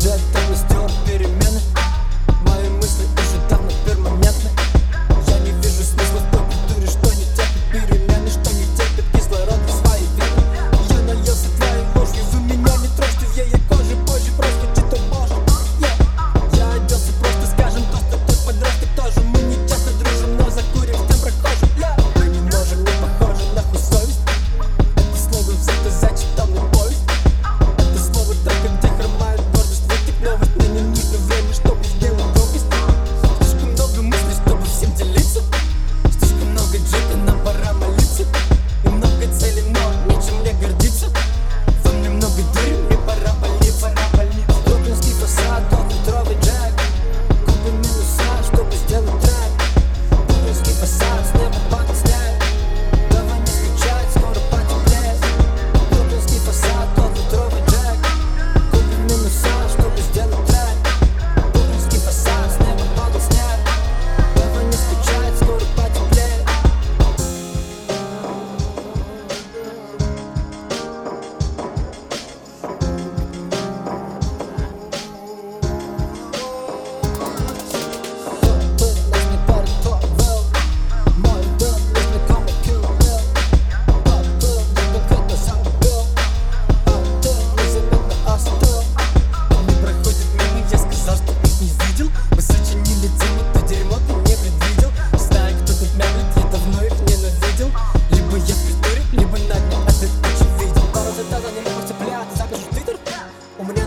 ждать там ждем перемены dripping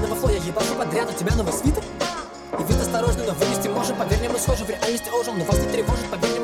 пьяного флоя ебашу подряд у тебя новый свитер И вид осторожный, но вынести можем Поверь мне, мы схожи. В реальности ожил Но вас не тревожит, поверь мне,